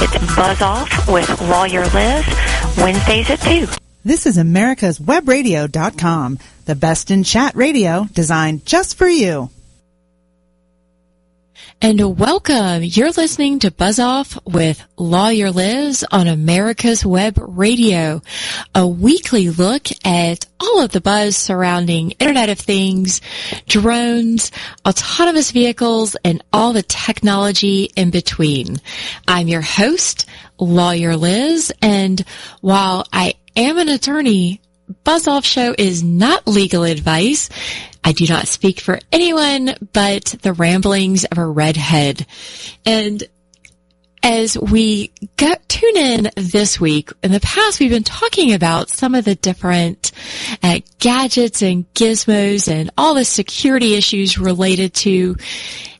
It's Buzz Off with Lawyer Liz, Wednesdays at 2. This is America's Webradio.com, the best in chat radio designed just for you. And welcome. You're listening to Buzz Off with Lawyer Liz on America's Web Radio, a weekly look at all of the buzz surrounding Internet of Things, drones, autonomous vehicles, and all the technology in between. I'm your host, Lawyer Liz, and while I am an attorney, Buzz Off Show is not legal advice. I do not speak for anyone but the ramblings of a redhead. And as we got, tune in this week, in the past we've been talking about some of the different uh, gadgets and gizmos and all the security issues related to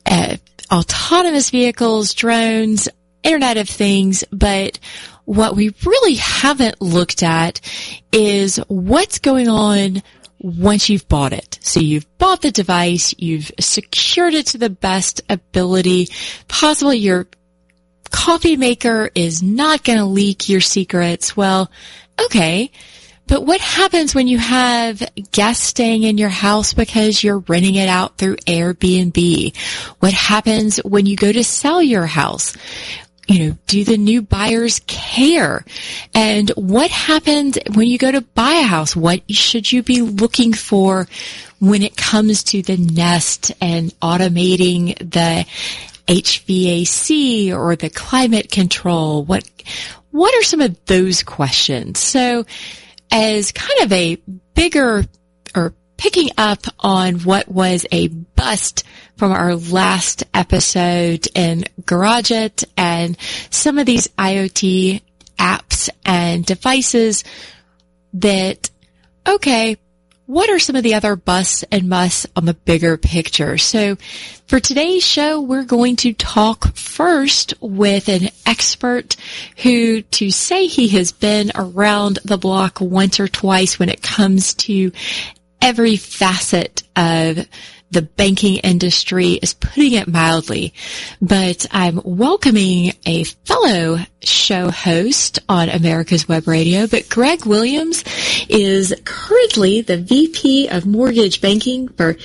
uh, autonomous vehicles, drones, Internet of Things, but what we really haven't looked at is what's going on once you've bought it. So you've bought the device, you've secured it to the best ability possible. Your coffee maker is not going to leak your secrets. Well, okay. But what happens when you have guests staying in your house because you're renting it out through Airbnb? What happens when you go to sell your house? You know, do the new buyers care? And what happens when you go to buy a house? What should you be looking for when it comes to the nest and automating the HVAC or the climate control? What, what are some of those questions? So as kind of a bigger or picking up on what was a bust from our last episode in Garageio and some of these IoT apps and devices that, okay, what are some of the other busts and musts on the bigger picture? So for today's show, we're going to talk first with an expert who to say he has been around the block once or twice when it comes to every facet of the banking industry is putting it mildly, but I'm welcoming a fellow show host on America's Web Radio, but Greg Williams is currently the VP of Mortgage Banking for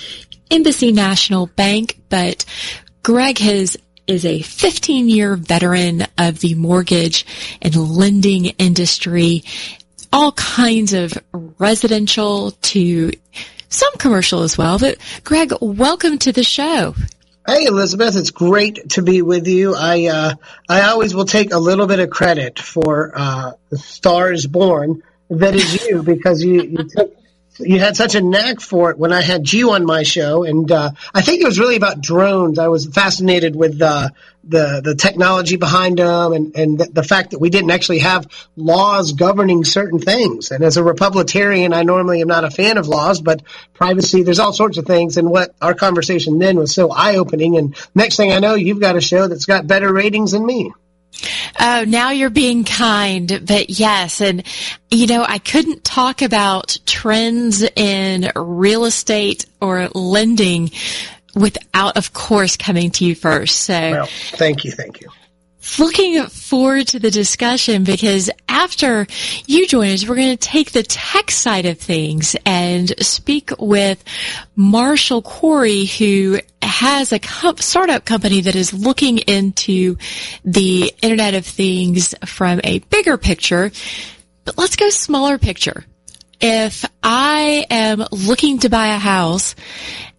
Embassy National Bank, but Greg has is a 15 year veteran of the mortgage and lending industry. All kinds of residential to some commercial as well. But Greg, welcome to the show. Hey Elizabeth, it's great to be with you. I uh, I always will take a little bit of credit for uh, stars born that is you because you, you took you had such a knack for it when I had you on my show, and uh, I think it was really about drones. I was fascinated with uh, the the technology behind them, and and the, the, fact that we didn't actually have laws governing certain things. And as a Republican, I normally am not a fan of laws, but privacy, there's all sorts of things. And what our conversation then was so eye opening. And next thing I know, you've got a show that's got better ratings than me. Oh, now you're being kind, but yes. And, you know, I couldn't talk about trends in real estate or lending without, of course, coming to you first. So, well, thank you. Thank you. Looking forward to the discussion because after you join us, we're going to take the tech side of things and speak with Marshall Corey, who has a startup company that is looking into the Internet of Things from a bigger picture. But let's go smaller picture. If I am looking to buy a house,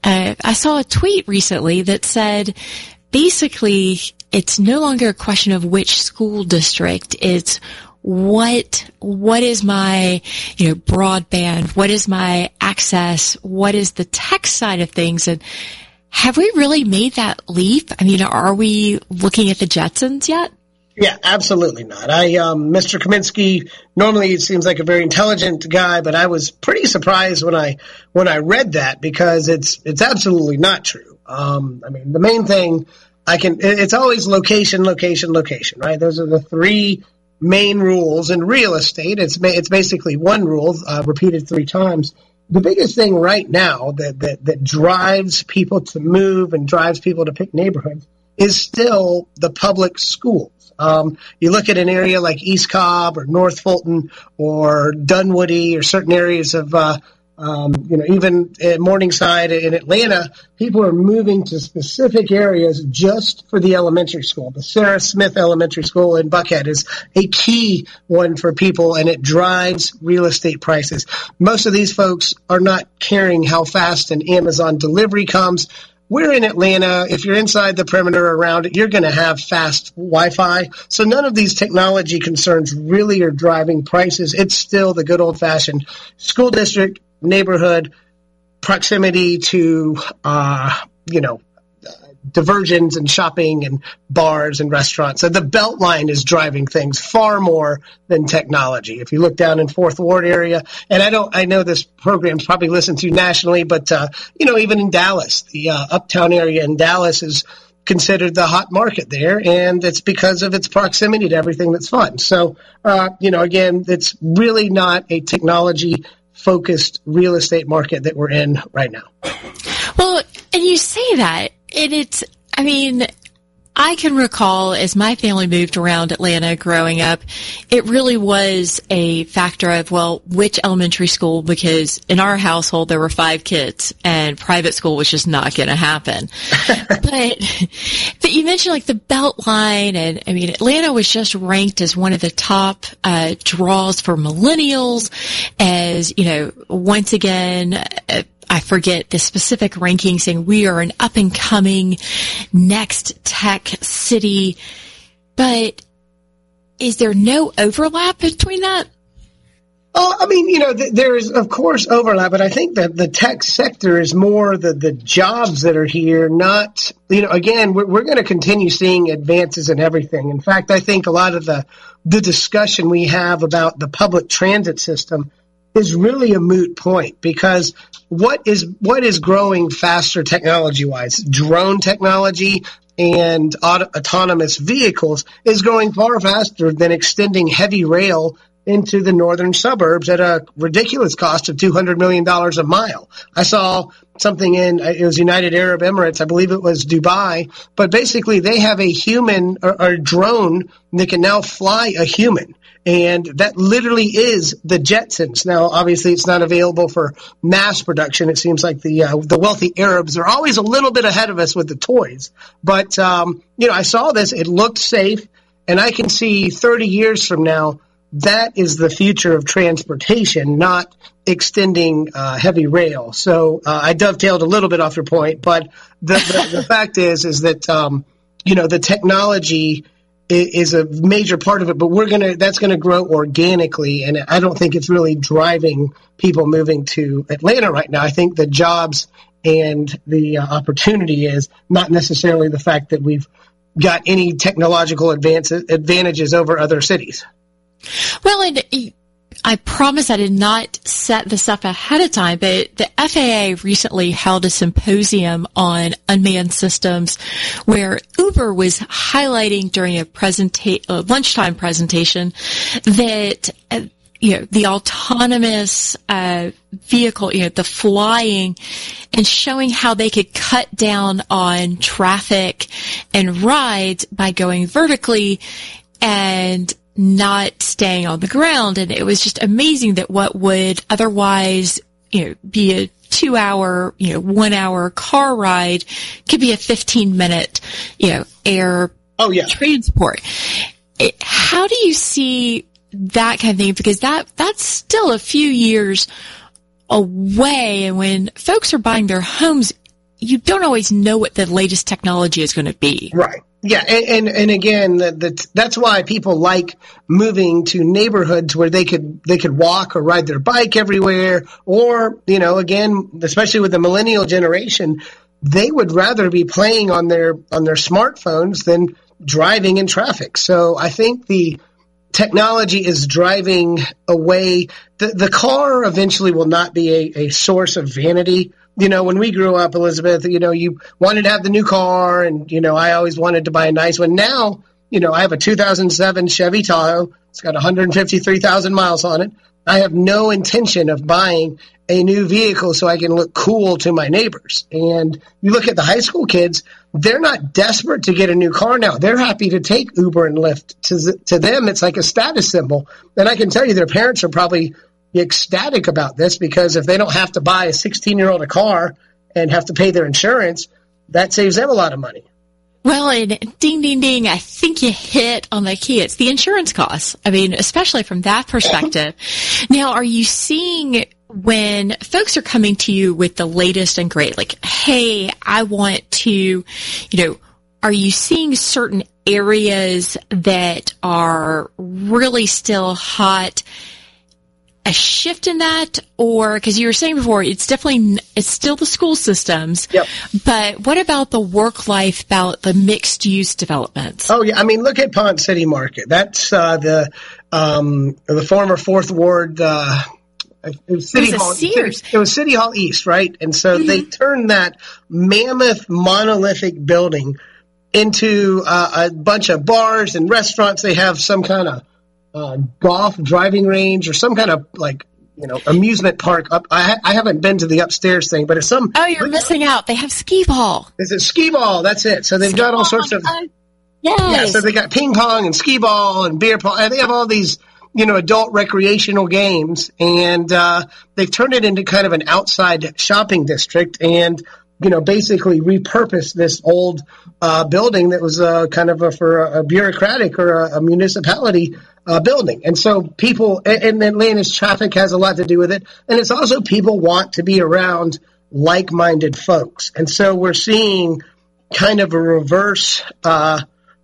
uh, I saw a tweet recently that said, basically, it's no longer a question of which school district. It's what what is my you know broadband? What is my access? What is the tech side of things? And have we really made that leap? I mean are we looking at the jetsons yet? Yeah absolutely not. I um, mr kaminsky normally seems like a very intelligent guy but i was pretty surprised when i when i read that because it's it's absolutely not true. Um, i mean the main thing I can. It's always location, location, location, right? Those are the three main rules in real estate. It's it's basically one rule uh, repeated three times. The biggest thing right now that, that that drives people to move and drives people to pick neighborhoods is still the public schools. Um, you look at an area like East Cobb or North Fulton or Dunwoody or certain areas of uh, um, you know, even at Morningside in Atlanta, people are moving to specific areas just for the elementary school. The Sarah Smith Elementary School in Buckhead is a key one for people and it drives real estate prices. Most of these folks are not caring how fast an Amazon delivery comes. We're in Atlanta. If you're inside the perimeter around it, you're going to have fast Wi-Fi. So none of these technology concerns really are driving prices. It's still the good old fashioned school district neighborhood, proximity to, uh, you know, diversions and shopping and bars and restaurants. So the Beltline is driving things far more than technology. If you look down in Fourth Ward area, and I don't, I know this program's probably listened to nationally, but uh, you know, even in Dallas, the uh, uptown area in Dallas is considered the hot market there, and it's because of its proximity to everything that's fun. So, uh, you know, again, it's really not a technology focused real estate market that we're in right now. Well, and you say that, and it's, I mean, I can recall as my family moved around Atlanta growing up, it really was a factor of, well, which elementary school, because in our household there were five kids and private school was just not going to happen. but, but you mentioned like the Beltline and I mean, Atlanta was just ranked as one of the top, uh, draws for millennials as, you know, once again, uh, I forget the specific ranking saying we are an up and coming next tech city, but is there no overlap between that? Oh, I mean, you know, th- there is of course overlap, but I think that the tech sector is more the, the jobs that are here, not, you know, again, we're, we're going to continue seeing advances in everything. In fact, I think a lot of the, the discussion we have about the public transit system is really a moot point because what is what is growing faster technology wise? Drone technology and auto- autonomous vehicles is growing far faster than extending heavy rail into the northern suburbs at a ridiculous cost of $200 million a mile. I saw something in, it was United Arab Emirates, I believe it was Dubai, but basically they have a human or, or drone that can now fly a human. And that literally is the Jetsons. Now, obviously, it's not available for mass production. It seems like the uh, the wealthy Arabs are always a little bit ahead of us with the toys. But um, you know, I saw this; it looked safe, and I can see 30 years from now that is the future of transportation, not extending uh, heavy rail. So uh, I dovetailed a little bit off your point, but the the, the fact is is that um, you know the technology is a major part of it, but we're gonna that's gonna grow organically, and I don't think it's really driving people moving to Atlanta right now. I think the jobs and the uh, opportunity is not necessarily the fact that we've got any technological advances advantages over other cities. Well, and I promise I did not set this up ahead of time, but the FAA recently held a symposium on unmanned systems where Uber was highlighting during a presenta- a lunchtime presentation that uh, you know, the autonomous uh, vehicle, you know, the flying, and showing how they could cut down on traffic and rides by going vertically and not staying on the ground. And it was just amazing that what would otherwise, you know, be a two hour, you know, one hour car ride could be a 15 minute, you know, air oh, yeah. transport. It, how do you see that kind of thing? Because that, that's still a few years away. And when folks are buying their homes, you don't always know what the latest technology is going to be. Right. Yeah, and and, and again, the, that's why people like moving to neighborhoods where they could they could walk or ride their bike everywhere, or you know, again, especially with the millennial generation, they would rather be playing on their on their smartphones than driving in traffic. So I think the technology is driving away. The the car eventually will not be a, a source of vanity you know, when we grew up, Elizabeth, you know, you wanted to have the new car and, you know, I always wanted to buy a nice one. Now, you know, I have a 2007 Chevy Tahoe. It's got 153,000 miles on it. I have no intention of buying a new vehicle so I can look cool to my neighbors. And you look at the high school kids, they're not desperate to get a new car now. They're happy to take Uber and Lyft. To, to them, it's like a status symbol. And I can tell you their parents are probably ecstatic about this because if they don't have to buy a 16 year old a car and have to pay their insurance, that saves them a lot of money. Well, and ding, ding, ding, I think you hit on the key. It's the insurance costs. I mean, especially from that perspective. now, are you seeing when folks are coming to you with the latest and great, like, hey, I want to, you know, are you seeing certain areas that are really still hot a shift in that or because you were saying before it's definitely it's still the school systems yep. but what about the work life about the mixed use developments oh yeah i mean look at Ponce City Market that's uh, the um, the former fourth ward uh, it was City it Hall. Sears. It was City Hall East, right? And so mm-hmm. they turned that mammoth monolithic building into uh, a bunch of bars and restaurants. They have some kind of uh, golf driving range or some kind of like you know amusement park up. I, I haven't been to the upstairs thing, but it's some. Oh, you're missing out. They have skee ball. Is it skee ball? That's it. So they've skee got all sorts of. Uh, yes. Yeah. So they got ping pong and skee ball and beer pong. And they have all these you know adult recreational games, and uh, they've turned it into kind of an outside shopping district and you know, basically repurpose this old uh, building that was uh, kind of a, for a, bureaucratic or a, a municipality uh, building. And so people, and, Atlanta's traffic has a lot to do with it. And it's also people want to be around like minded folks. And so we're seeing kind of a reverse, uh,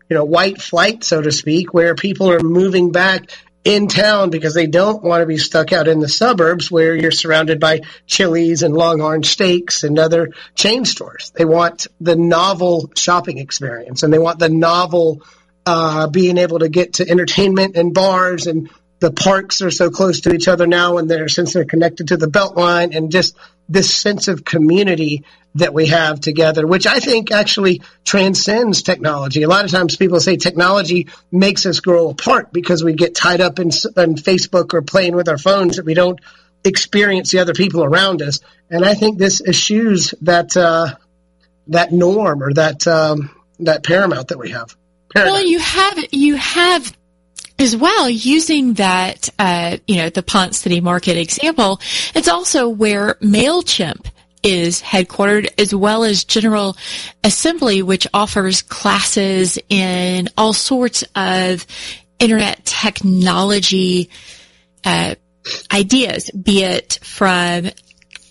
you know, white flight, so to speak, where people are moving back in town because they don't want to be stuck out in the suburbs where you're surrounded by Chili's and Longhorn Steaks and other chain stores. They want the novel shopping experience and they want the novel uh, being able to get to entertainment and bars and the parks are so close to each other now and they're since they're connected to the beltline and just this sense of community that we have together, which I think actually transcends technology. A lot of times people say technology makes us grow apart because we get tied up in, in Facebook or playing with our phones that we don't experience the other people around us. And I think this eschews that uh, that norm or that um, that paramount that we have. Paradigm. Well, you have you have as well using that uh, you know the Ponce City Market example. It's also where Mailchimp is headquartered as well as General Assembly, which offers classes in all sorts of internet technology uh, ideas, be it from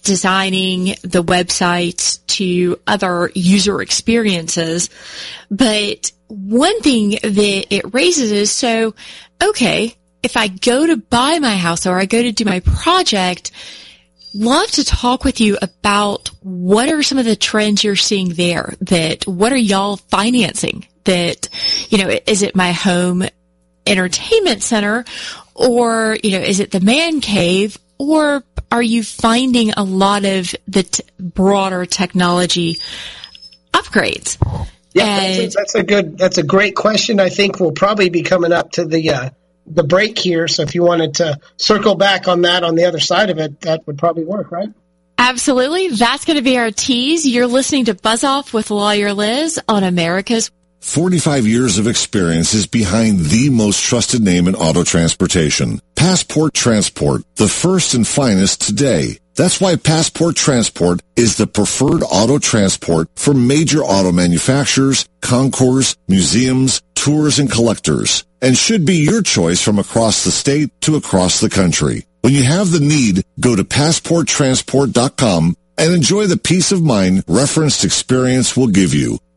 designing the websites to other user experiences. But one thing that it raises is so, okay, if I go to buy my house or I go to do my project, love to talk with you about what are some of the trends you're seeing there that what are y'all financing that, you know, is it my home entertainment center or, you know, is it the man cave or are you finding a lot of the t- broader technology upgrades? Yeah, that's a, that's a, good, that's a great question. I think we'll probably be coming up to the uh, the break here. So if you wanted to circle back on that on the other side of it, that would probably work, right? Absolutely. That's going to be our tease. You're listening to Buzz Off with Lawyer Liz on America's 45 years of experience is behind the most trusted name in auto transportation. Passport Transport, the first and finest today. That's why Passport Transport is the preferred auto transport for major auto manufacturers, concours, museums, tours, and collectors, and should be your choice from across the state to across the country. When you have the need, go to passporttransport.com and enjoy the peace of mind referenced experience will give you.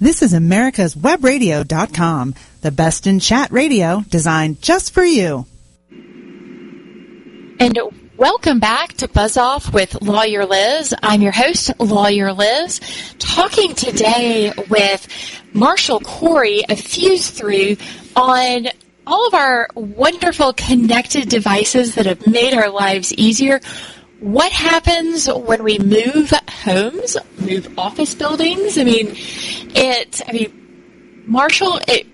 This is America's Webradio.com, the best in chat radio designed just for you. And Welcome back to Buzz Off with Lawyer Liz. I'm your host, Lawyer Liz, talking today with Marshall Corey of FuseThru on all of our wonderful connected devices that have made our lives easier. What happens when we move homes, move office buildings? I mean, it, I mean, Marshall, it,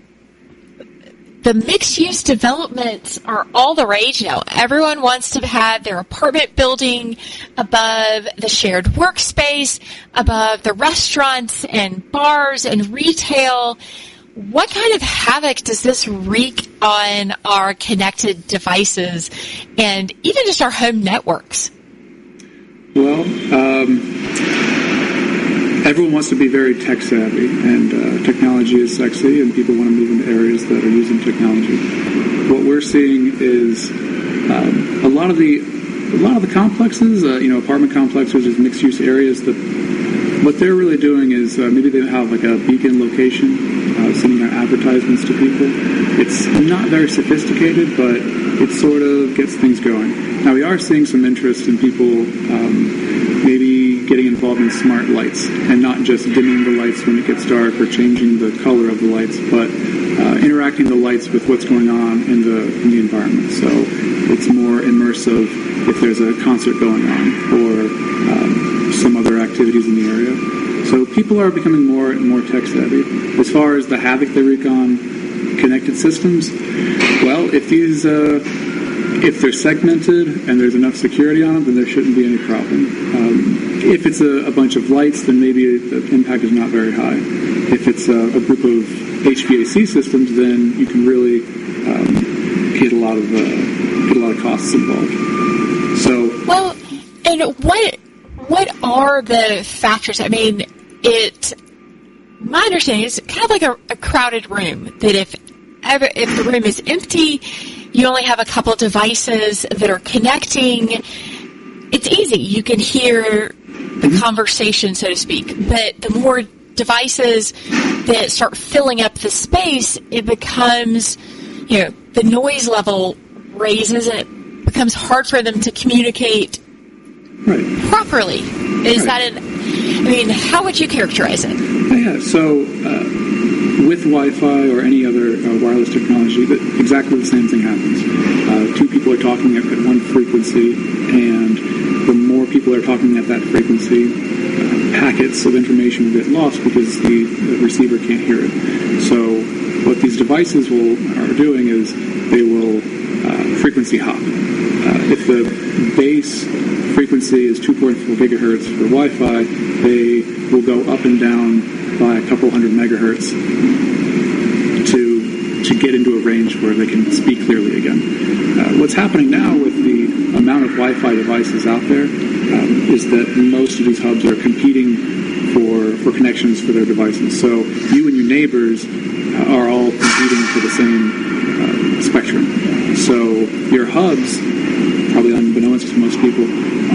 the mixed use developments are all the rage now. Everyone wants to have their apartment building above the shared workspace, above the restaurants and bars and retail. What kind of havoc does this wreak on our connected devices and even just our home networks? Well, um, everyone wants to be very tech savvy, and uh, technology is sexy, and people want to move into areas that are using technology. What we're seeing is um, a lot of the a lot of the complexes, uh, you know, apartment complexes, is mixed use areas that what they're really doing is uh, maybe they have like a beacon location, uh, sending out advertisements to people. It's not very sophisticated, but it sort of gets things going. Now we are seeing some interest in people um, maybe getting involved in smart lights and not just dimming the lights when it gets dark or changing the color of the lights, but uh, interacting the lights with what's going on in the in the environment. So it's more immersive if there's a concert going on or um, some other activities in the area. So people are becoming more and more tech savvy. As far as the havoc they wreak on connected systems, well, if these uh, if they're segmented and there's enough security on them, then there shouldn't be any problem. Um, if it's a, a, bunch of lights, then maybe the impact is not very high. If it's a, a group of HVAC systems, then you can really um, get a lot of uh, get a lot of costs involved. So well, and what what are the factors? I mean, it. My understanding is kind of like a, a crowded room. That if if the room is empty, you only have a couple devices that are connecting. It's easy. You can hear the mm-hmm. conversation, so to speak. But the more devices that start filling up the space, it becomes, you know, the noise level raises and it becomes hard for them to communicate right. properly. Is right. that an, I mean, how would you characterize it? Yeah, so uh, with Wi-Fi or any other uh, wireless technology, that exactly the same thing happens. Uh, two people are talking at, one frequency, and the more people are talking at that frequency, uh, packets of information get lost because the, the, receiver can't hear it. So what these devices will are doing is they will frequency hop. Uh, if the base frequency is 2.4 gigahertz for Wi-Fi, they will go up and down by a couple hundred megahertz to to get into a range where they can speak clearly again. Uh, what's happening now with the amount of Wi-Fi devices out there um, is that most of these hubs are competing for for connections for their devices. So you and your neighbors are all competing for the same uh, spectrum. So your hubs probably unbeknownst to most people,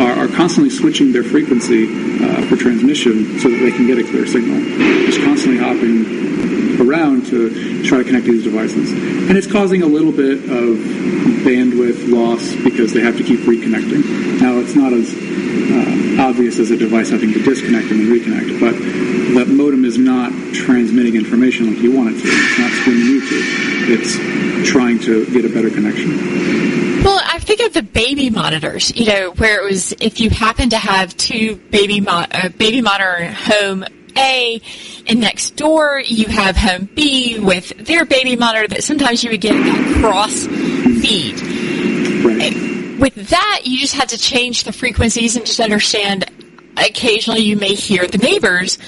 are, are constantly switching their frequency uh, for transmission so that they can get a clear signal. Just constantly hopping around to try to connect these devices. And it's causing a little bit of bandwidth loss because they have to keep reconnecting. Now, it's not as uh, obvious as a device having to disconnect and reconnect, but that modem is not transmitting information like you want it to. It's not streaming YouTube. It's trying to get a better connection. Well, I think of the baby monitors, you know, where it was if you happen to have two baby mo- uh, baby monitor home A, and next door you have home B with their baby monitor that sometimes you would get that cross feed. Right. With that, you just had to change the frequencies and just understand. Occasionally, you may hear the neighbors.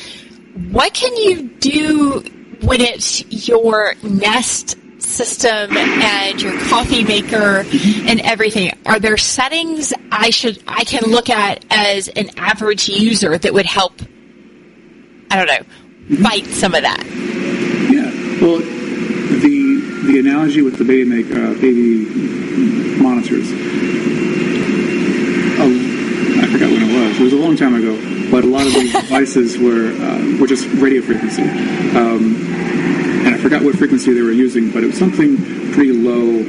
What can you do when it's your Nest system and your coffee maker and everything are there settings i should i can look at as an average user that would help i don't know fight some of that. Yeah. Well the the analogy with the baby make uh, baby monitors. Uh, i forgot when it was. It was a long time ago but a lot of these devices were uh, were just radio frequency. Um, and I forgot what frequency they were using, but it was something pretty low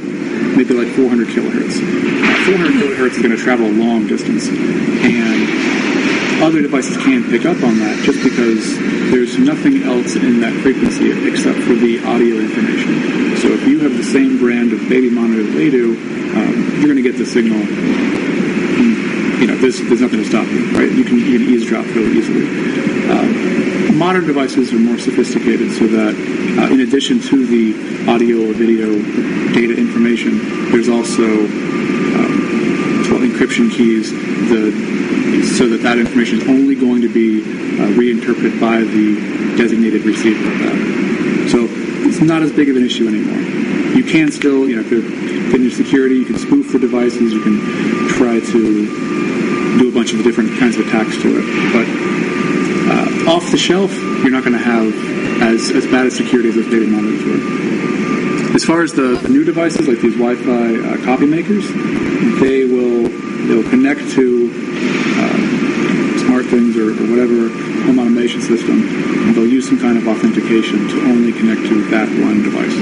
maybe like 400 kilohertz. Uh, 400 kilohertz is going to travel a long distance, and other devices can pick up on that just because there's nothing else in that frequency except for the audio information. So if you have the same brand of baby monitor that they do, um, you're going to get the signal. You know, there's, there's nothing to stop you, right? You can, you can eavesdrop really easily. Um, modern devices are more sophisticated so that uh, in addition to the audio or video data information, there's also um, encryption keys the, so that that information is only going to be uh, reinterpreted by the designated receiver of that. So it's not as big of an issue anymore. You can still, you know, if you're getting your security, you can spoof the devices, you can try to do a bunch of different kinds of attacks to it. But uh, off the shelf, you're not going to have as, as bad a security as those data monitors were. As far as the, new devices, like these Wi-Fi uh, copy makers, they will they'll connect to things or, or whatever home automation system, and they'll use some kind of authentication to only connect to that one device.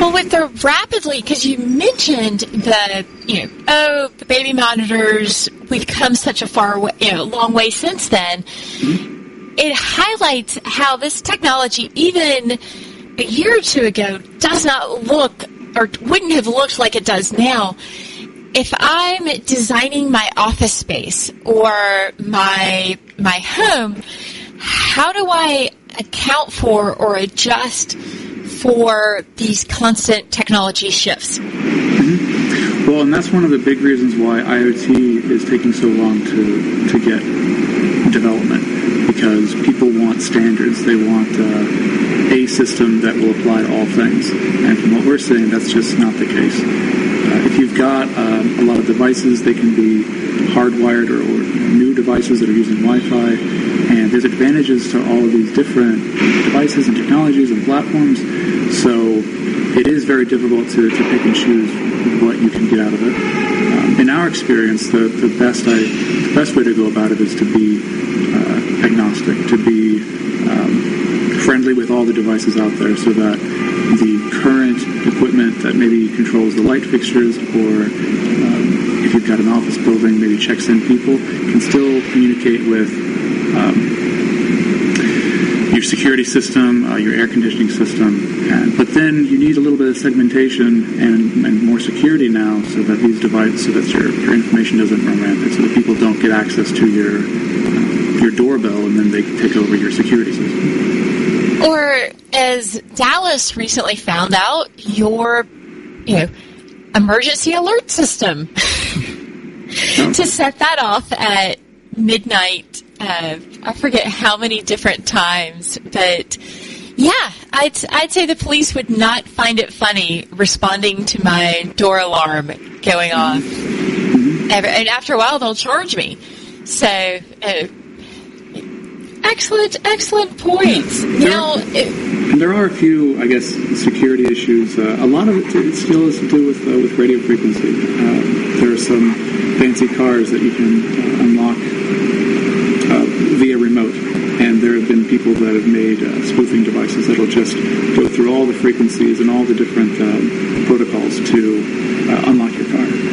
Well, with the rapidly, because you mentioned the, you know, oh, the baby monitors, we've come such a far way, you know, long way since then. Mm-hmm. It highlights how this technology, even a year or two ago, does not look or wouldn't have looked like it does now. If I'm designing my office space or my my home, how do I account for or adjust for these constant technology shifts? Well, and that's one of the big reasons why IoT is taking so long to, to get development because people want standards. They want uh, a system that will apply to all things. And from what we're seeing, that's just not the case. Got um, a lot of devices, they can be hardwired or, or new devices that are using Wi-Fi, and there's advantages to all of these different devices and technologies and platforms. So it is very difficult to, to pick and choose what you can get out of it. Um, in our experience, the, the best I, the best way to go about it is to be uh, agnostic, to be um, friendly with all the devices out there, so that the current equipment that maybe controls the light fixtures, or um, if you've got an office building, maybe checks in people, can still communicate with um, your security system, uh, your air conditioning system, and, but then you need a little bit of segmentation and, and more security now, so that these devices, so that your, your information doesn't run rampant, so that people don't get access to your your doorbell and then they take over your security system. Or as Dallas recently found out, your you know emergency alert system to set that off at midnight. Uh, I forget how many different times, but yeah, I'd I'd say the police would not find it funny responding to my door alarm going off. And after a while, they'll charge me. So. Uh, Excellent, excellent points. Now, it, And there are a few, I guess, security issues. Uh, a lot of it, it still has to do with uh, with radio frequency. Uh, there are some fancy cars that you can uh, unlock uh, via remote, and there have been people that have made uh, spoofing devices that'll just go through all the frequencies and all the different protocols to uh, unlock your car.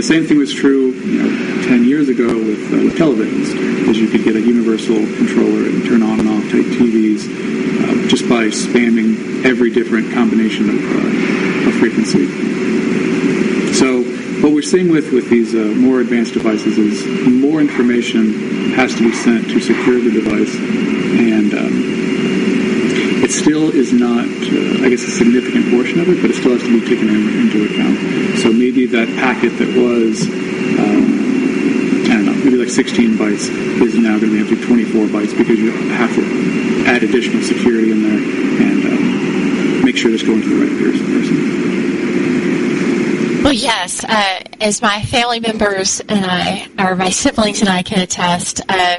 The same thing was true, you know, 10 years ago with, uh, with televisions, is you could get a universal controller and turn on and off type TVs uh, just by spamming every different combination of, uh, of frequency. So what we're seeing with, with these uh, more advanced devices is more information has to be sent to secure the device, and um, it still is not, uh, I guess, a significant portion of it, but it still has to be taken in, into account. So maybe that packet that was, um, I don't know, maybe like 16 bytes is now going to be up to 24 bytes because you have to add additional security in there and um, make sure it's going to the right person. well, yes, uh, as my family members and I, or my siblings and I can attest, uh,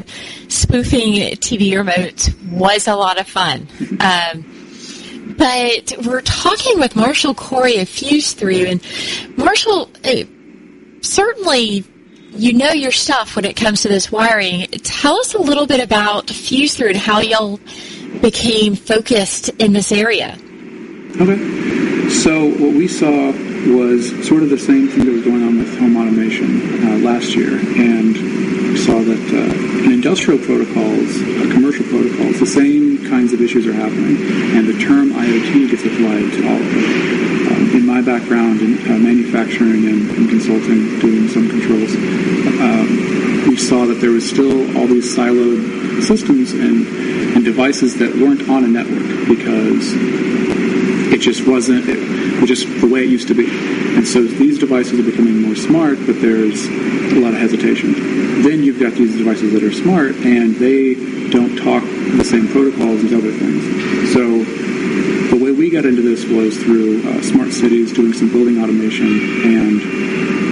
spoofing TV remotes was a lot of fun. Um, but we're talking with Marshall Corey of FuseThru, and Marshall, uh, certainly you know your stuff when it comes to this wiring. Tell us a little bit about FuseThru and how y'all became focused in this area. Okay. So what we saw was sort of the same thing that was going on with home automation uh, last year, and we saw that uh, in industrial protocols, uh, commercial protocols, the same kinds of issues are happening, and the term IoT gets applied to all of them. Um, in my background in uh, manufacturing and, and, consulting, doing some controls, um, we saw that there was still all these siloed systems and, and devices that weren't on a network because it just wasn't it just the way it used to be. And so these devices are becoming more smart, but there's a lot of hesitation. Then you've got these devices that are smart and they don't talk the same protocols as other things. So the way we got into this was through uh, smart cities, doing some building automation, and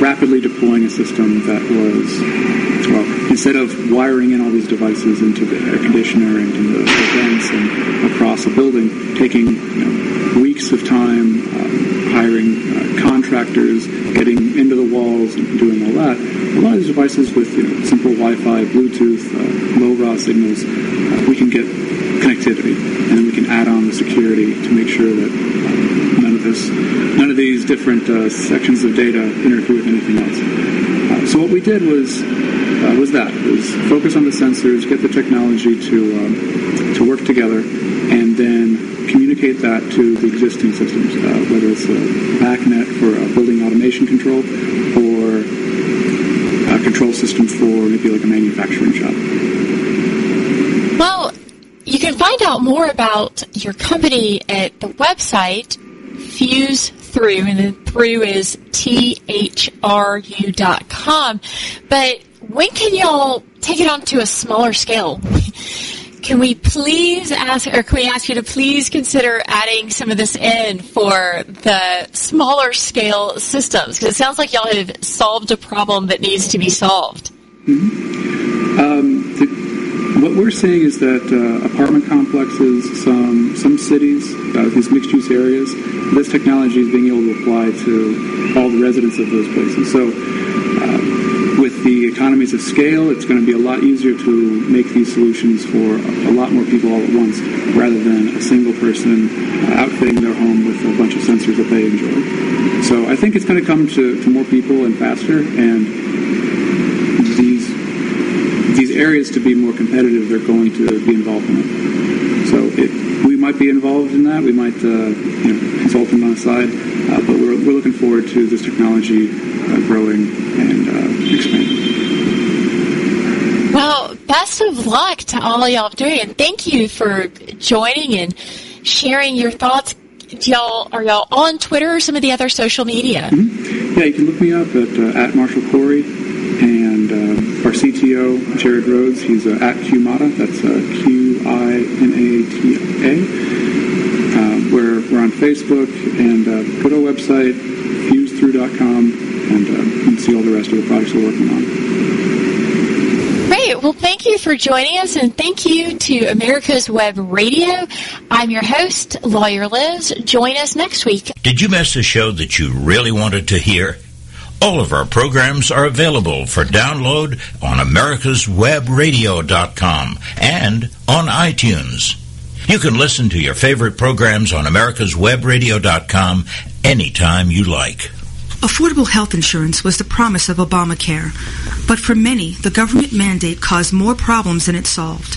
rapidly deploying a system that was, well, instead of wiring in all these devices into the air conditioner and into the vents and across a building, taking you know, weeks of time, um, hiring uh, contractors, getting into the walls and doing all that. A lot of these devices with you know, simple Wi-Fi, Bluetooth, uh, LoRa signals, uh, we can get connectivity, and then we can add on the security to make sure that uh, none of these different uh, sections of data interfere with anything else. Uh, so what we did was uh, was that was focus on the sensors, get the technology to um, to work together, and then communicate that to the existing systems, uh, whether it's a BACnet for a building automation control or a control system for maybe like a manufacturing shop. Well, you can find out more about your company at the website FuseThru, and the through is T H R U dot com. But when can y'all take it on to a smaller scale? Can we please ask, or can we ask you to please consider adding some of this in for the smaller scale systems? Because it sounds like y'all have solved a problem that needs to be solved. Mm-hmm. Um, the, what we're seeing is that uh, apartment complexes, some some cities, uh, these mixed use areas, this technology is being able to apply to all the residents of those places. So. Uh, with the economies of scale, it's going to be a lot easier to make these solutions for a lot more people all at once, rather than a single person uh, outfitting their home with a bunch of sensors that they enjoy. So I think it's going to come to, to more people and faster, and these areas to be more competitive, they're going to be involved in it. So it, we might be involved in that. We might uh, you know, consult them on the side, uh, but we're, we're looking forward to this technology uh, growing and uh, expanding. Well, best of luck to all y'all doing, and thank you for joining and sharing your thoughts. Y'all are y'all on Twitter or some of the other social media? Mm-hmm. Yeah, you can look me up at uh, at Marshall Corey our CTO Jared Rhodes. He's uh, at QINATA. That's uh, Q I N A T A. Uh, we're we're on Facebook and uh, go to our website fusethru.com and uh, you can see all the rest of the projects we're working on. Great. Well, thank you for joining us, and thank you to America's Web Radio. I'm your host, Lawyer Liz. Join us next week. Did you miss a show that you really wanted to hear? All of our programs are available for download on americaswebradio.com and on iTunes. You can listen to your favorite programs on americaswebradio.com anytime you like. Affordable health insurance was the promise of Obamacare, but for many, the government mandate caused more problems than it solved.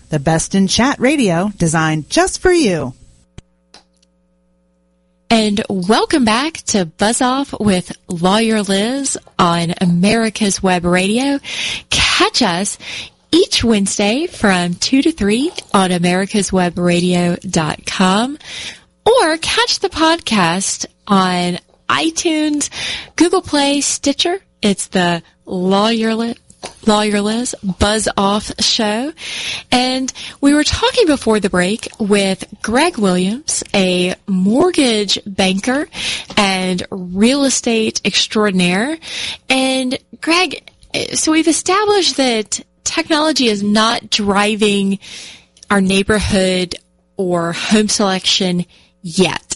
the best in chat radio designed just for you. and welcome back to Buzz Off with Lawyer Liz on America's Web Radio. Catch us each Wednesday from 2 to 3 on americaswebradio.com or catch the podcast on iTunes, Google Play, Stitcher. It's the Lawyer Liz Lawyer Liz Buzz Off show. And we were talking before the break with Greg Williams, a mortgage banker and real estate extraordinaire. And Greg, so we've established that technology is not driving our neighborhood or home selection yet.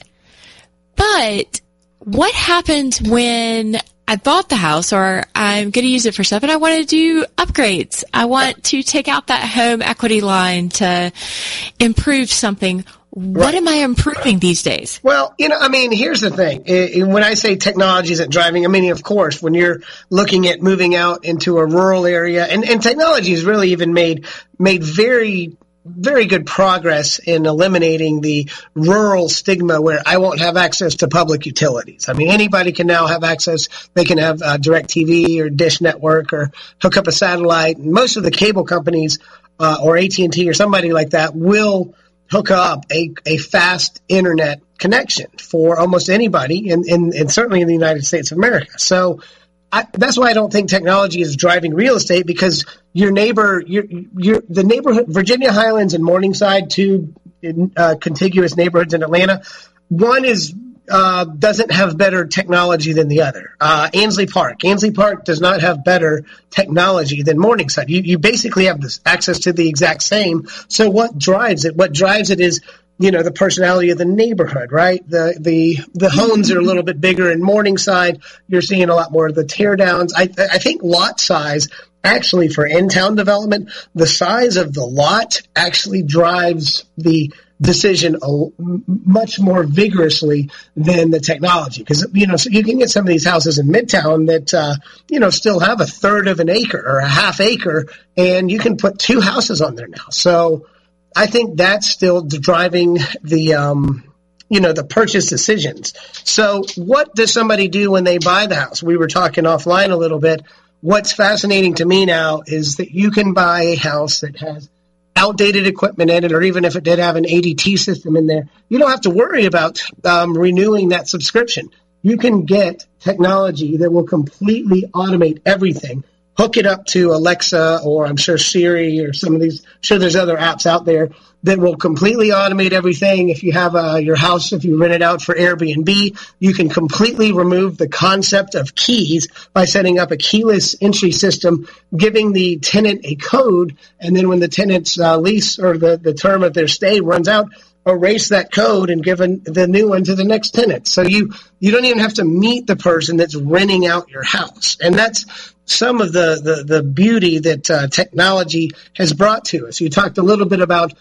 But what happens when I bought the house or I'm going to use it for stuff and I want to do upgrades. I want to take out that home equity line to improve something. What right. am I improving these days? Well, you know, I mean, here's the thing. When I say technology isn't driving, I mean, of course, when you're looking at moving out into a rural area and, and technology has really even made, made very very good progress in eliminating the rural stigma where I won't have access to public utilities. I mean, anybody can now have access. They can have uh, TV or Dish Network or hook up a satellite. And most of the cable companies uh, or AT&T or somebody like that will hook up a, a fast internet connection for almost anybody and, and, and certainly in the United States of America. So I, that's why I don't think technology is driving real estate because your neighbor, your, your, the neighborhood, Virginia Highlands and Morningside, two uh, contiguous neighborhoods in Atlanta, one is uh, doesn't have better technology than the other. Uh, Ansley Park. Ansley Park does not have better technology than Morningside. You, you basically have this access to the exact same. So what drives it? What drives it is you know the personality of the neighborhood, right? The the the homes are a little bit bigger in Morningside. You're seeing a lot more of the teardowns. I I think lot size actually for in town development, the size of the lot actually drives the decision much more vigorously than the technology because you know so you can get some of these houses in midtown that uh, you know still have a third of an acre or a half acre and you can put two houses on there now so I think that's still driving the, um, you know, the purchase decisions. So what does somebody do when they buy the house? We were talking offline a little bit. What's fascinating to me now is that you can buy a house that has outdated equipment in it, or even if it did have an ADT system in there, you don't have to worry about um, renewing that subscription. You can get technology that will completely automate everything hook it up to Alexa or I'm sure Siri or some of these. I'm sure there's other apps out there that will completely automate everything. If you have uh, your house, if you rent it out for Airbnb, you can completely remove the concept of keys by setting up a keyless entry system, giving the tenant a code, and then when the tenant's uh, lease or the, the term of their stay runs out, erase that code and give the new one to the next tenant. So you you don't even have to meet the person that's renting out your house, and that's some of the the, the beauty that uh, technology has brought to us. You talked a little bit about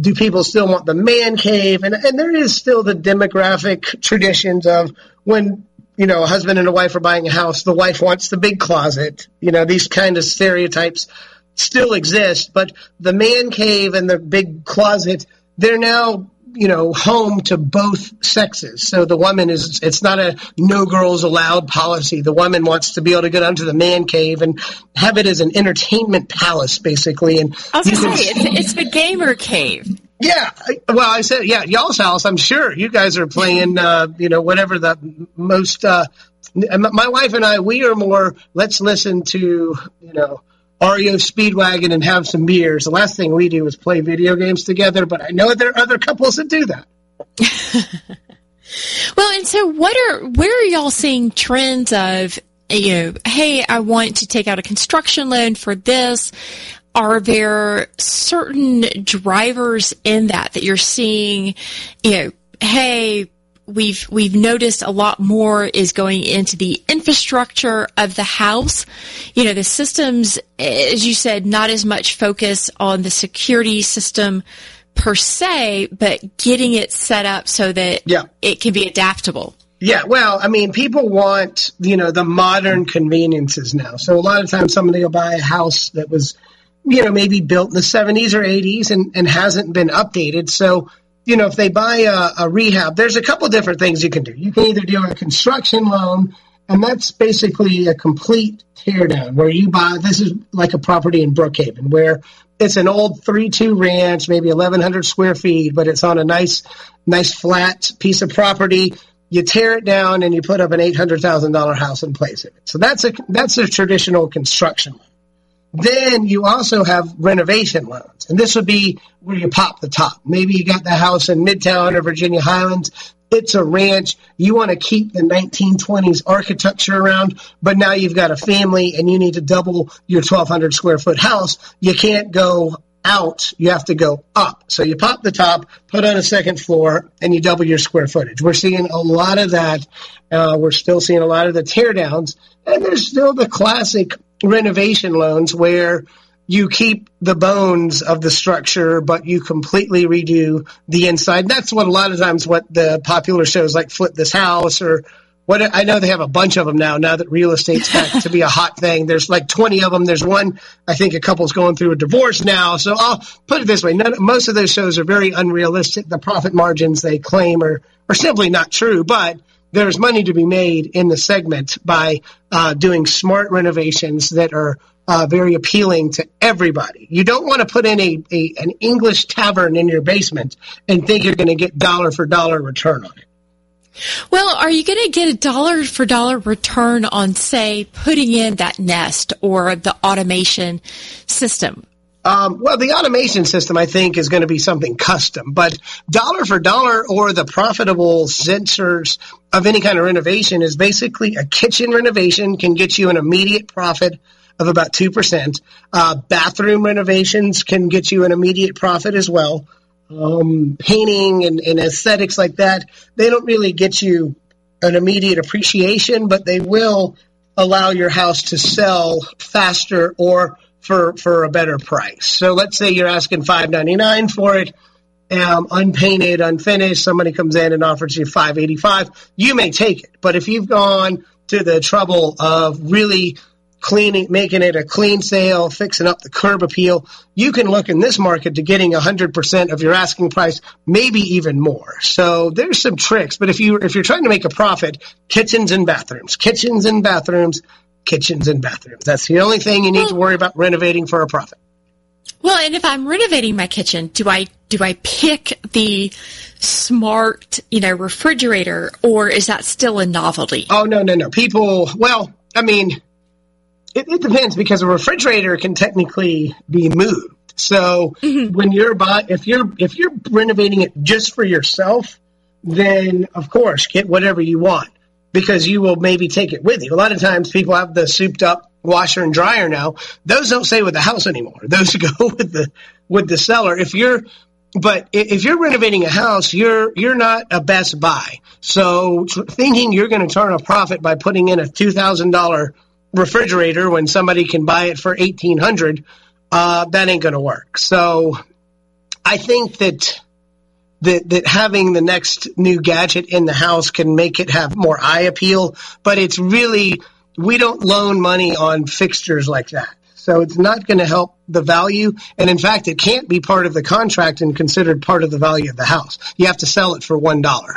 do people still want the man cave, and and there is still the demographic traditions of when you know a husband and a wife are buying a house, the wife wants the big closet. You know these kind of stereotypes still exist, but the man cave and the big closet they're now you know, home to both sexes. So the woman is, it's not a no girls allowed policy. The woman wants to be able to get onto the man cave and have it as an entertainment palace, basically. And I was going to say, it's, it's the gamer cave. Yeah. Well, I said, yeah, y'all's house, I'm sure you guys are playing, uh, you know, whatever the most, uh, my wife and I, we are more, let's listen to, you know, REO Speedwagon and have some beers. The last thing we do is play video games together, but I know there are other couples that do that. well, and so what are where are y'all seeing trends of you know, hey, I want to take out a construction loan for this. Are there certain drivers in that that you're seeing, you know, hey, we've we've noticed a lot more is going into the infrastructure of the house. You know, the systems, as you said, not as much focus on the security system per se, but getting it set up so that yeah. it can be adaptable. Yeah, well, I mean, people want, you know, the modern conveniences now. So a lot of times somebody will buy a house that was, you know, maybe built in the 70s or 80s and, and hasn't been updated. So you know, if they buy a, a rehab, there's a couple different things you can do. You can either do a construction loan, and that's basically a complete teardown where you buy. This is like a property in Brookhaven where it's an old three-two ranch, maybe 1,100 square feet, but it's on a nice, nice flat piece of property. You tear it down and you put up an $800,000 house in place of it. So that's a that's a traditional construction loan. Then you also have renovation loans, and this would be where you pop the top. Maybe you got the house in Midtown or Virginia Highlands. It's a ranch. You want to keep the 1920s architecture around, but now you've got a family and you need to double your 1,200 square foot house. You can't go out, you have to go up. So you pop the top, put on a second floor, and you double your square footage. We're seeing a lot of that. Uh, we're still seeing a lot of the teardowns, and there's still the classic renovation loans where you keep the bones of the structure, but you completely redo the inside. That's what a lot of times what the popular shows like Flip This House or what I know they have a bunch of them now. Now that real estate's back to be a hot thing, there's like 20 of them. There's one I think a couple's going through a divorce now. So I'll put it this way: none, most of those shows are very unrealistic. The profit margins they claim are are simply not true, but there's money to be made in the segment by uh, doing smart renovations that are uh, very appealing to everybody. You don't want to put in a, a an English tavern in your basement and think you're going to get dollar for dollar return on it. Well, are you going to get a dollar for dollar return on, say, putting in that nest or the automation system? Um, well, the automation system, I think, is going to be something custom, but dollar for dollar or the profitable sensors of any kind of renovation is basically a kitchen renovation can get you an immediate profit of about 2%. Uh, bathroom renovations can get you an immediate profit as well. Um, painting and, and aesthetics like that, they don't really get you an immediate appreciation, but they will allow your house to sell faster or for for a better price. So let's say you're asking five ninety nine for it, um, unpainted, unfinished. Somebody comes in and offers you five eighty five. You may take it, but if you've gone to the trouble of really cleaning, making it a clean sale, fixing up the curb appeal, you can look in this market to getting 100% of your asking price, maybe even more. So there's some tricks, but if you if you're trying to make a profit, kitchens and bathrooms, kitchens and bathrooms, kitchens and bathrooms. That's the only thing you need to worry about renovating for a profit. Well, and if I'm renovating my kitchen, do I do I pick the smart, you know, refrigerator or is that still a novelty? Oh no, no, no. People, well, I mean, it, it depends because a refrigerator can technically be moved. So mm-hmm. when you're buy, if you're if you're renovating it just for yourself, then of course get whatever you want because you will maybe take it with you. A lot of times people have the souped up washer and dryer now. Those don't stay with the house anymore. Those go with the with the seller. If you're but if you're renovating a house, you're you're not a Best Buy. So thinking you're going to turn a profit by putting in a two thousand dollar refrigerator when somebody can buy it for eighteen hundred, uh, that ain't going to work. So I think that that, that having the next new gadget in the house can make it have more eye appeal, but it's really, we don't loan money on fixtures like that. So it's not going to help the value. And in fact, it can't be part of the contract and considered part of the value of the house. You have to sell it for $1.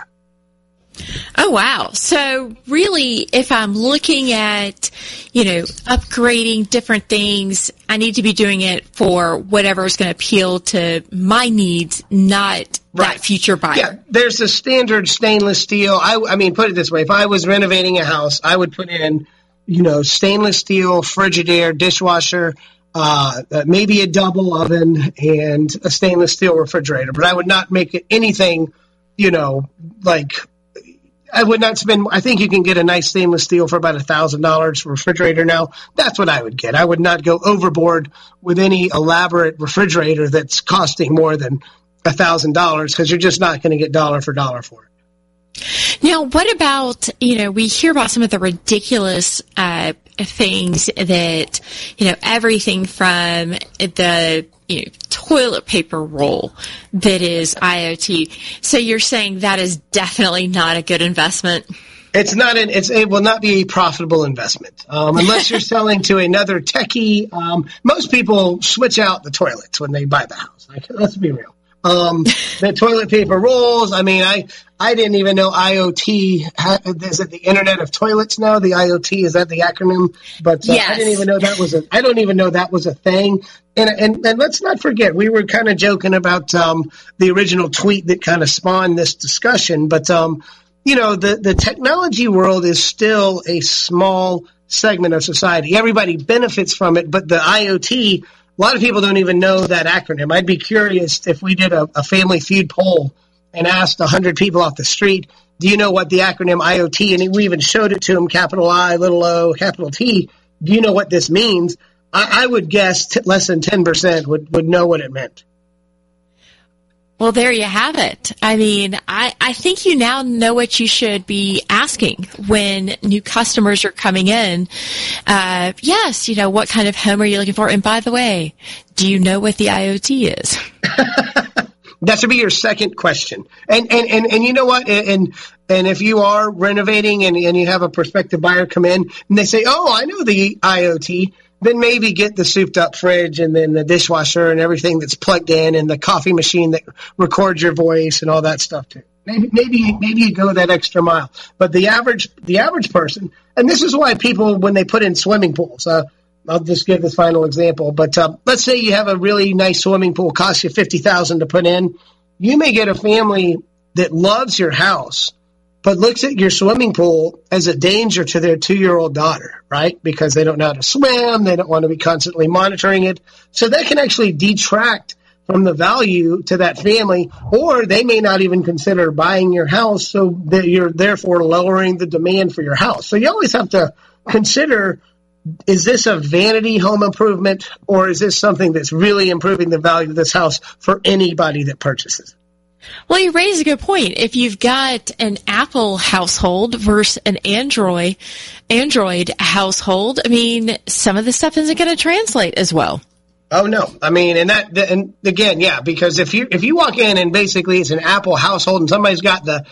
Oh wow. So really if I'm looking at, you know, upgrading different things, I need to be doing it for whatever is going to appeal to my needs, not right. future buyer. Yeah, there's a standard stainless steel. I, I mean, put it this way: if I was renovating a house, I would put in, you know, stainless steel Frigidaire dishwasher. Uh, maybe a double oven and a stainless steel refrigerator, but I would not make it anything, you know, like I would not spend. I think you can get a nice stainless steel for about a thousand dollars refrigerator now. That's what I would get. I would not go overboard with any elaborate refrigerator that's costing more than a thousand dollars because you're just not going to get dollar for dollar for it. Now, what about, you know, we hear about some of the ridiculous uh, things that, you know, everything from the, you know, toilet paper roll that is IoT. So you're saying that is definitely not a good investment? It's not an. It's it will not be a profitable investment um, unless you're selling to another techie. Um, most people switch out the toilets when they buy the house. Like, let's be real. Um, the toilet paper rolls. I mean, I I didn't even know IoT. Is it the Internet of Toilets now? The IoT is that the acronym? But uh, I didn't even know that was a. I don't even know that was a thing. And and, and let's not forget, we were kind of joking about um, the original tweet that kind of spawned this discussion. But um, you know, the the technology world is still a small segment of society. Everybody benefits from it, but the IoT. A lot of people don't even know that acronym. I'd be curious if we did a, a family feud poll and asked 100 people off the street, do you know what the acronym IoT, and we even showed it to them, capital I, little o, capital T, do you know what this means? I, I would guess t- less than 10% would, would know what it meant. Well, there you have it. I mean, I, I think you now know what you should be asking when new customers are coming in. Uh, yes, you know, what kind of home are you looking for? And by the way, do you know what the IoT is? That should be your second question. And and, and, and you know what? And and if you are renovating and, and you have a prospective buyer come in and they say, "Oh, I know the IoT," then maybe get the souped up fridge and then the dishwasher and everything that's plugged in and the coffee machine that records your voice and all that stuff too. Maybe maybe maybe you go that extra mile. But the average the average person, and this is why people when they put in swimming pools. Uh, I'll just give this final example. But uh, let's say you have a really nice swimming pool, costs you fifty thousand to put in. You may get a family that loves your house, but looks at your swimming pool as a danger to their two-year-old daughter, right? Because they don't know how to swim, they don't want to be constantly monitoring it, so that can actually detract from the value to that family, or they may not even consider buying your house, so that you're therefore lowering the demand for your house. So you always have to consider is this a vanity home improvement or is this something that's really improving the value of this house for anybody that purchases? Well, you raise a good point. If you've got an Apple household versus an Android, Android household, I mean, some of the stuff isn't going to translate as well. Oh no! I mean, and that, and again, yeah, because if you if you walk in and basically it's an Apple household and somebody's got the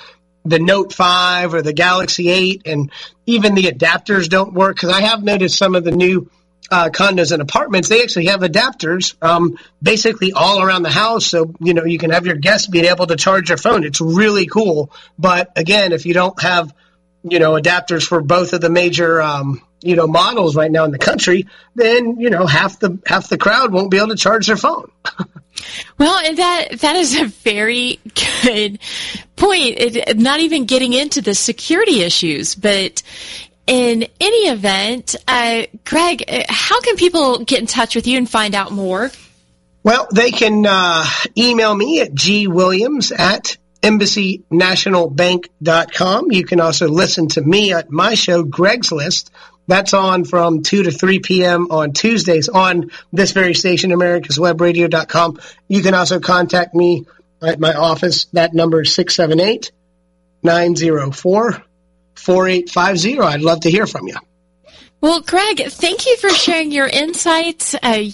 the Note Five or the Galaxy Eight, and even the adapters don't work because I have noticed some of the new uh, condos and apartments they actually have adapters um, basically all around the house, so you know you can have your guests being able to charge their phone. It's really cool, but again, if you don't have you know adapters for both of the major um, you know models right now in the country, then you know half the half the crowd won't be able to charge their phone. Well, and that that is a very good point. It, not even getting into the security issues, but in any event, uh, Greg, uh, how can people get in touch with you and find out more? Well, they can uh, email me at gwilliams at embassynationalbank.com. You can also listen to me at my show, Greg's List. That's on from 2 to 3 p.m. on Tuesdays on this very station, americaswebradio.com. You can also contact me at my office. That number is 678 904 4850. I'd love to hear from you. Well, Greg, thank you for sharing your insights. Uh,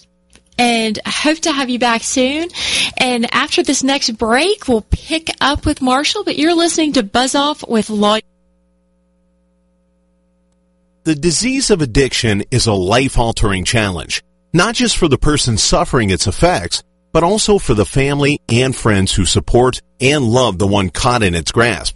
and I hope to have you back soon. And after this next break, we'll pick up with Marshall, but you're listening to Buzz Off with Law. The disease of addiction is a life-altering challenge, not just for the person suffering its effects, but also for the family and friends who support and love the one caught in its grasp.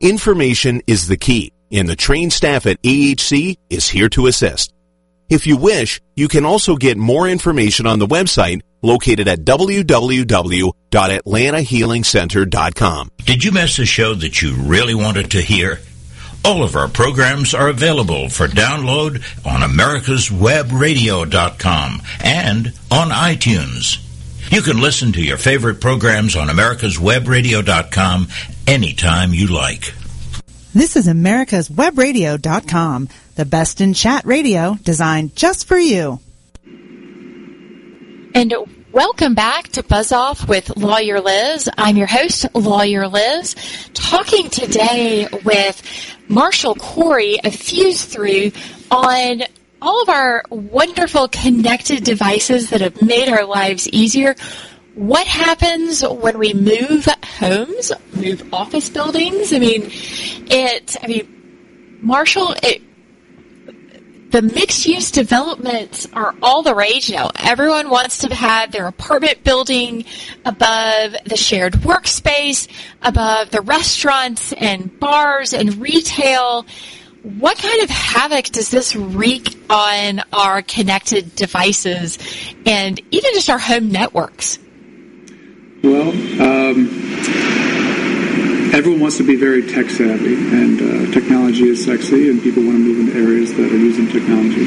Information is the key, and the trained staff at AHC is here to assist. If you wish, you can also get more information on the website located at www.atlantahealingcenter.com. Did you miss a show that you really wanted to hear? All of our programs are available for download on americaswebradio.com and on iTunes. You can listen to your favorite programs on americaswebradio.com anytime you like. This is americaswebradio.com, the best in chat radio designed just for you. And Welcome back to Buzz Off with Lawyer Liz. I'm your host, Lawyer Liz, talking today with Marshall Corey of FuseThru on all of our wonderful connected devices that have made our lives easier. What happens when we move homes, move office buildings? I mean, it, I mean, Marshall, it, the mixed use developments are all the rage now. Everyone wants to have their apartment building above the shared workspace, above the restaurants and bars and retail. What kind of havoc does this wreak on our connected devices and even just our home networks? Well, um, everyone wants to be very tech savvy, and uh, technology is sexy, and people want to move into areas that are using technology.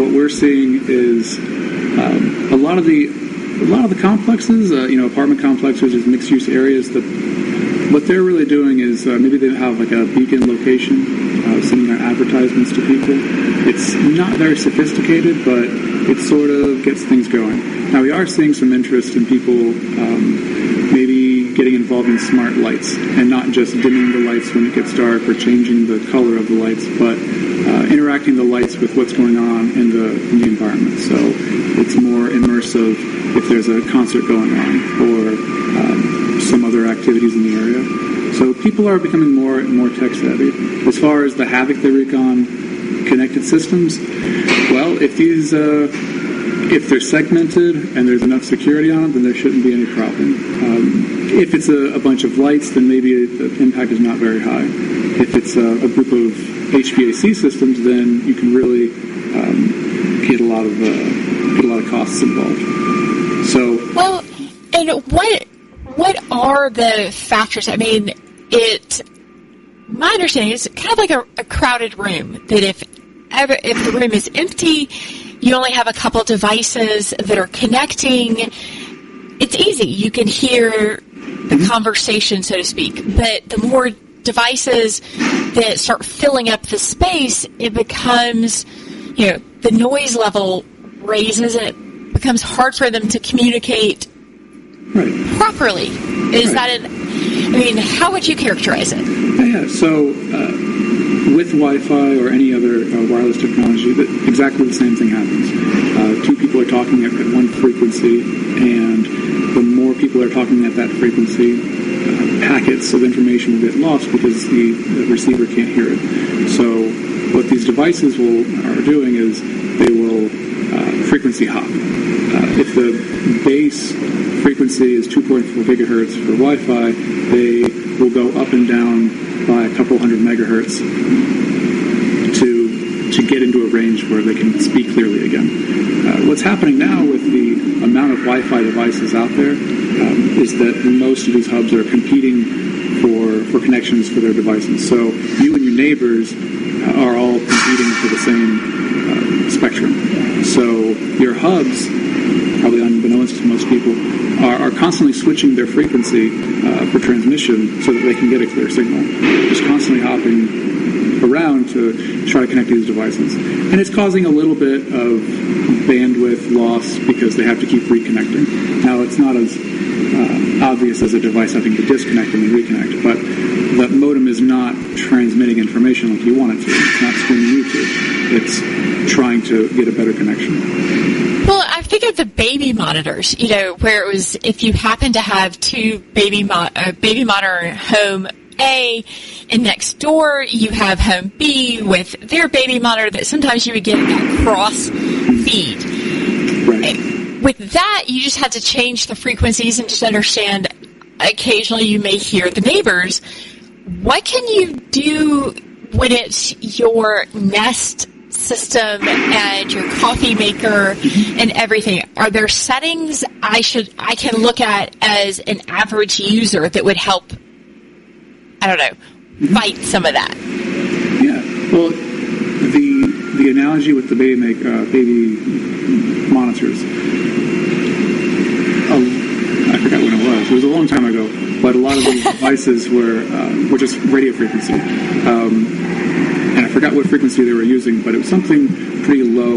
What we're seeing is um, a lot of the a lot of the complexes, uh, you know, apartment complexes, is mixed use areas that what they're really doing is uh, maybe they have like a beacon location, sending out advertisements to people. It's not very sophisticated, but it sort of gets things going. Now we are seeing some interest in people um, maybe getting involved in smart lights and not just dimming the lights when it gets dark or changing the color of the lights, but uh, interacting the lights with what's going on in the, in the environment. So it's more immersive if there's a concert going on or um, some other activities in the area. So people are becoming more and more tech savvy. As far as the havoc they wreak on connected systems, well, if these uh, if they're segmented and there's enough security on them, then there shouldn't be any problem. Um, if it's a, a, bunch of lights, then maybe the impact is not very high. If it's a, a group of HVAC systems, then you can really um, get a lot of uh, get a lot of costs involved. So well, and what what are the factors? I mean, it. My understanding is kind of like a, a crowded room. That if ever, if the room is empty, you only have a couple devices that are connecting. It's easy. You can hear the mm-hmm. conversation, so to speak. But the more devices that start filling up the space, it becomes, you know, the noise level raises and it becomes hard for them to communicate right. properly. Is right. that an, I mean, how would you characterize it? Yeah, so uh, with Wi-Fi or any other uh, wireless technology, that exactly the same thing happens. Uh, two people are talking at one frequency, and the more people are talking at that frequency, uh, packets of information will get lost because the, the receiver can't hear it. So what these devices will are doing is they will frequency hop. Uh, if the base frequency is 2.4 gigahertz for Wi-Fi, they will go up and down by a couple hundred megahertz to to get into a range where they can speak clearly again. Uh, what's happening now with the amount of Wi-Fi devices out there um, is that most of these hubs are competing for for connections for their devices. So you and your neighbors are all competing for the same uh, spectrum. So your hubs, probably unbeknownst to most people, are, are constantly switching their frequency uh, for transmission so that they can get a clear signal. Just constantly hopping around to try to connect these devices. And it's causing a little bit of bandwidth loss because they have to keep reconnecting. Now, it's not as uh, obvious as a device having to disconnect and then reconnect, but that modem is not transmitting information like you want it to. It's not streaming you to. It's trying to get a better connection. Well, I think of the baby monitors, you know, where it was if you happen to have two baby mo- uh, baby monitor home A, and next door you have home B with their baby monitor that sometimes you would get that cross feed. Right. With that, you just had to change the frequencies and just understand occasionally you may hear the neighbors. What can you do when it's your Nest system and your coffee maker mm-hmm. and everything are there settings i should i can look at as an average user that would help i don't know mm-hmm. fight some of that yeah well the analogy with the baby make uh, baby monitors. Uh, i forgot when it was. It was a long time ago but a lot of these devices were uh, were just radio frequency. Um, and I forgot what frequency they were using, but it was something pretty low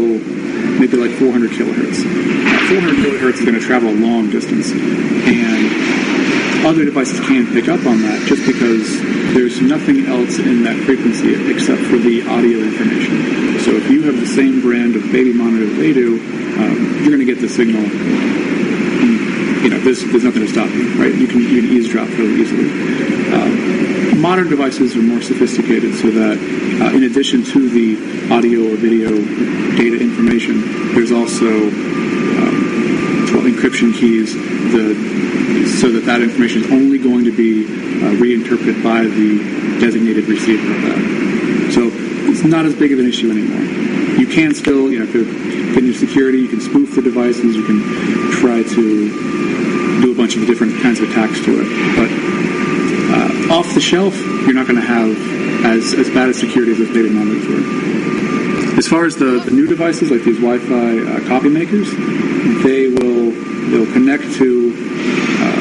maybe like 400 kilohertz. Uh, 400 kilohertz is going to travel a long distance, and other devices can pick up on that just because there's nothing else in that frequency except for the audio information. So if you have the same brand of baby monitor that they do, um, you're going to get the signal. You know, there's, there's nothing to stop you, right? You can, you can eavesdrop fairly easily. Um, modern devices are more sophisticated so that uh, in addition to the audio or video data information, there's also encryption keys the, so that that information is only going to be uh, reinterpreted by the designated receiver of that. So it's not as big of an issue anymore. You can still, you know, if you're getting your security, you can spoof the devices, you can try to do a bunch of different kinds of attacks to it. But uh, off the shelf, you're not going to have as, as bad a security as those baby monitors were. As far as the, the new devices, like these Wi-Fi uh, copy makers, they will they'll connect to uh,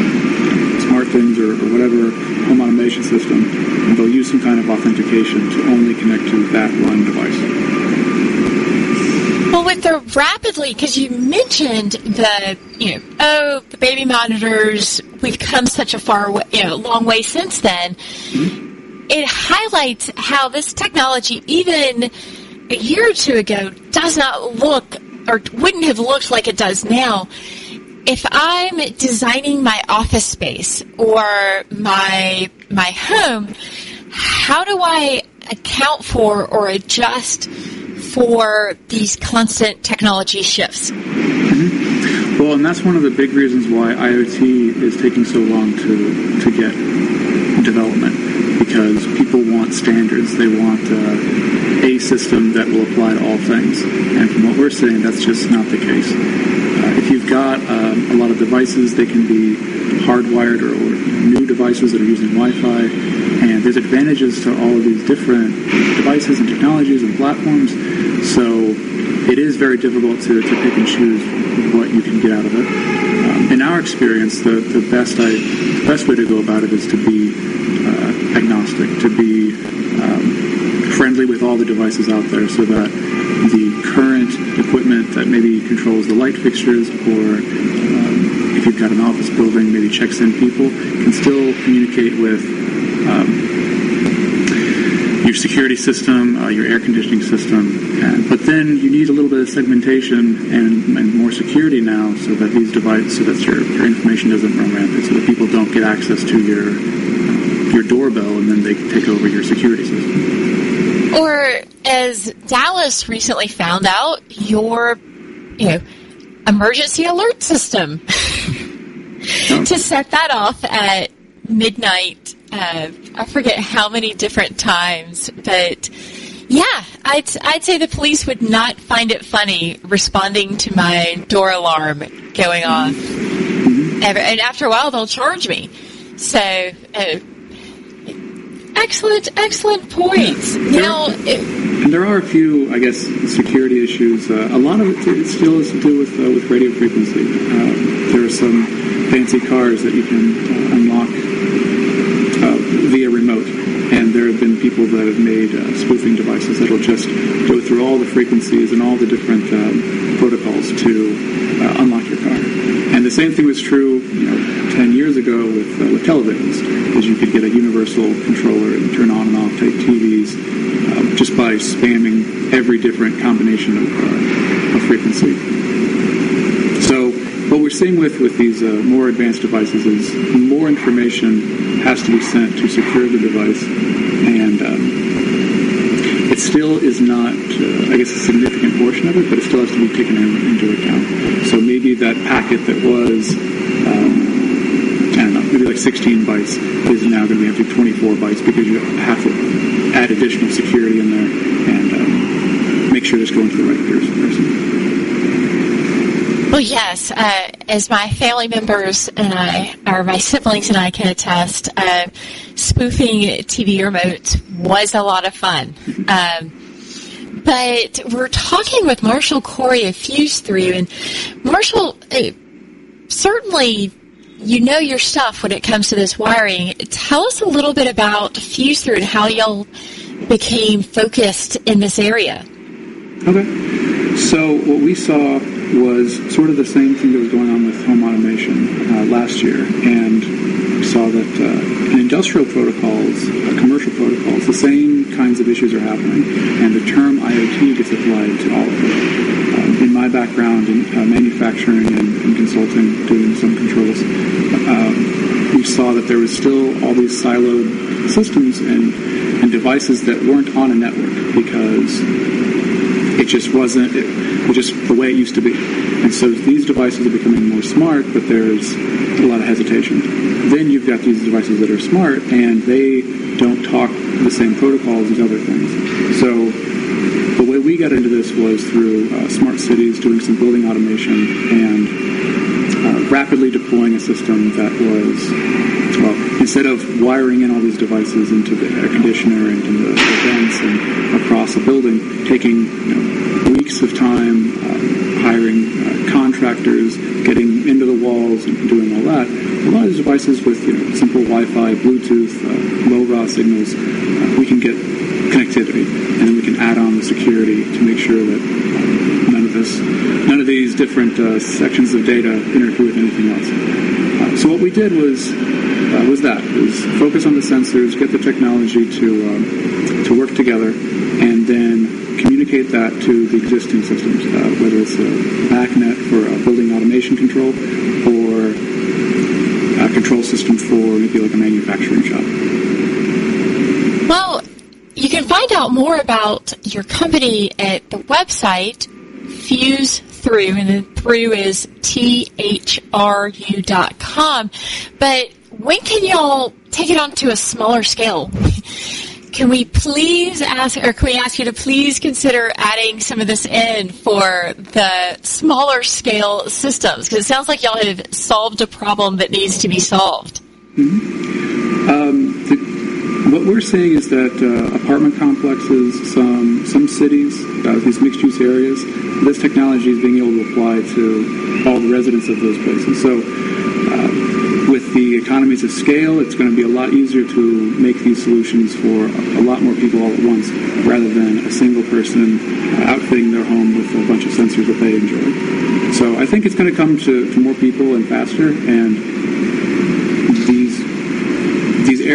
SmartThings or, or whatever home automation system, and they'll use some kind of authentication to only connect to that one device. Well, with the rapidly, because you mentioned the, you know, oh, the baby monitors, we've come such a far, way, you know, long way since then. It highlights how this technology, even a year or two ago, does not look or wouldn't have looked like it does now. If I'm designing my office space or my my home, how do I account for or adjust for these constant technology shifts? Well, and that's one of the big reasons why IoT is taking so long to, to get development because people want standards. They want uh, a system that will apply to all things. And from what we're saying, that's just not the case. Uh, if you've got um, a lot of devices, they can be hardwired or, or new devices that are using Wi-Fi, and there's advantages to all of these different devices and technologies and platforms. So it is very difficult to, to pick and choose what you can get out of it. Um, in our experience, the, the best I, the best way to go about it is to be uh, agnostic, to be um, friendly with all the devices out there, so that the current equipment that maybe controls the light fixtures, or um, if you've got an office building, maybe checks in people, can still communicate with. Um, your security system, uh, your air conditioning system, and, but then you need a little bit of segmentation and, and more security now, so that these devices, so that your, your information doesn't run rampant, so that people don't get access to your your doorbell and then they take over your security system. Or as Dallas recently found out, your you know emergency alert system to set that off at midnight. Uh, I forget how many different times, but yeah, I'd I'd say the police would not find it funny responding to my door alarm going off, and after a while they'll charge me. So. Uh, excellent, excellent points. Now, it, and there are a few, I guess, security issues. Uh, a lot of it, it still has to do with uh, with radio frequency. Uh, there are some fancy cars that you can uh, unlock uh, via remote, and there have been people that have made uh, spoofing devices that'll just go through all the frequencies and all the different um, protocols to unlock your car. The same thing was true, you know, 10 years ago with, uh, with televisions, because you could get a universal controller and turn on and off type TVs uh, just by spamming every different combination of, uh, of frequency. So what we're seeing with, with these uh, more advanced devices is more information has to be sent to secure the device, and um, it still is not, uh, I guess, a significant portion of it, but it still has to be taken in, into account. So maybe that packet that was um, I don't know, maybe like 16 bytes is now going to be up to 24 bytes because you have to add additional security in there and um, make sure it's going to the right person. Well, yes, uh, as my family members and I, or my siblings and I can attest, uh, spoofing TV remotes was a lot of fun. Um, but we're talking with Marshall Corey of FuseThru, and Marshall, uh, certainly you know your stuff when it comes to this wiring. Tell us a little bit about FuseThru and how y'all became focused in this area. Okay. So what we saw was sort of the same thing that was going on with home automation uh, last year, and saw that uh, in industrial protocols, uh, commercial protocols, the same kinds of issues are happening, and the term IoT gets applied to all of it. Um, in my background in uh, manufacturing and, and, consulting, doing some controls, um, we saw that there was still all these siloed systems and, and devices that weren't on a network because it just wasn't it was just the way it used to be. And so these devices are becoming more smart, but there's a lot of hesitation. Then you've got these devices that are smart and they don't talk the same protocols as other things. So the way we got into this was through uh, smart cities, doing some building automation, and uh, rapidly deploying a system that was, instead of wiring in all these devices into the air conditioner and into the, vents and across a building, taking you know, weeks of time, uh, hiring uh, contractors, getting into the walls and doing all that. A lot of these devices with you know, simple Wi-Fi, Bluetooth, uh, LoRa signals, uh, we can get connectivity, and then we can add on the security to make sure that none of this, none of these different uh, sections of data interfere with anything else. Uh, so what we did was uh, was that was focus on the sensors, get the technology to um, to work together, and then communicate that to the existing systems, uh, whether it's a BACnet for building automation control or a control system for maybe like a manufacturing shop. Well, you can find out more about your company at the website FuseThru, and through is com. But when can y'all take it on to a smaller scale? Can we please ask, or can we ask you to please consider adding some of this in for the smaller scale systems? Because it sounds like y'all have solved a problem that needs to be solved. Mm-hmm. Um, the, what we're seeing is that uh, apartment complexes, some some cities, uh, these mixed use areas, this technology is being able to apply to all the residents of those places. So. Uh, with the economies of scale, it's going to be a lot easier to make these solutions for a lot more people all at once, rather than a single person outfitting their home with a bunch of sensors that they enjoy. So I think it's going to come to, to more people and faster, and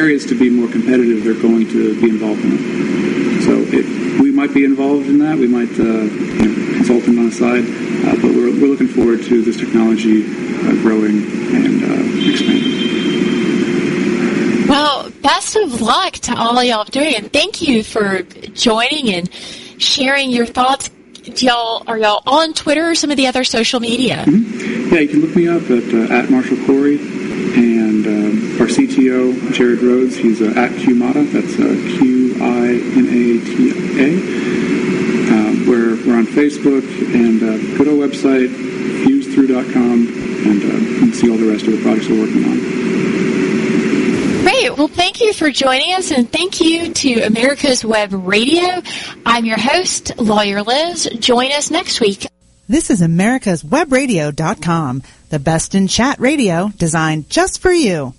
areas to be more competitive, they're going to be involved in it. So it, we might be involved in that. We might uh, you know, consult them on the side, uh, but we're, we're looking forward to this technology uh, growing and uh, expanding. Well, best of luck to all y'all doing, and thank you for joining and sharing your thoughts. Y'all are y'all on Twitter or some of the other social media? Mm-hmm. Yeah, you can look me up at uh, at Marshall Corey our CTO Jared Rhodes. He's uh, at QINATA. That's uh, Q I N A T A. Um, we're we're on Facebook and uh, go to our website fusethru.com and uh, you can see all the rest of the projects we're working on. Great. Well, thank you for joining us, and thank you to America's Web Radio. I'm your host, Lawyer Liz. Join us next week. This is America's Webradio.com, the best in chat radio designed just for you.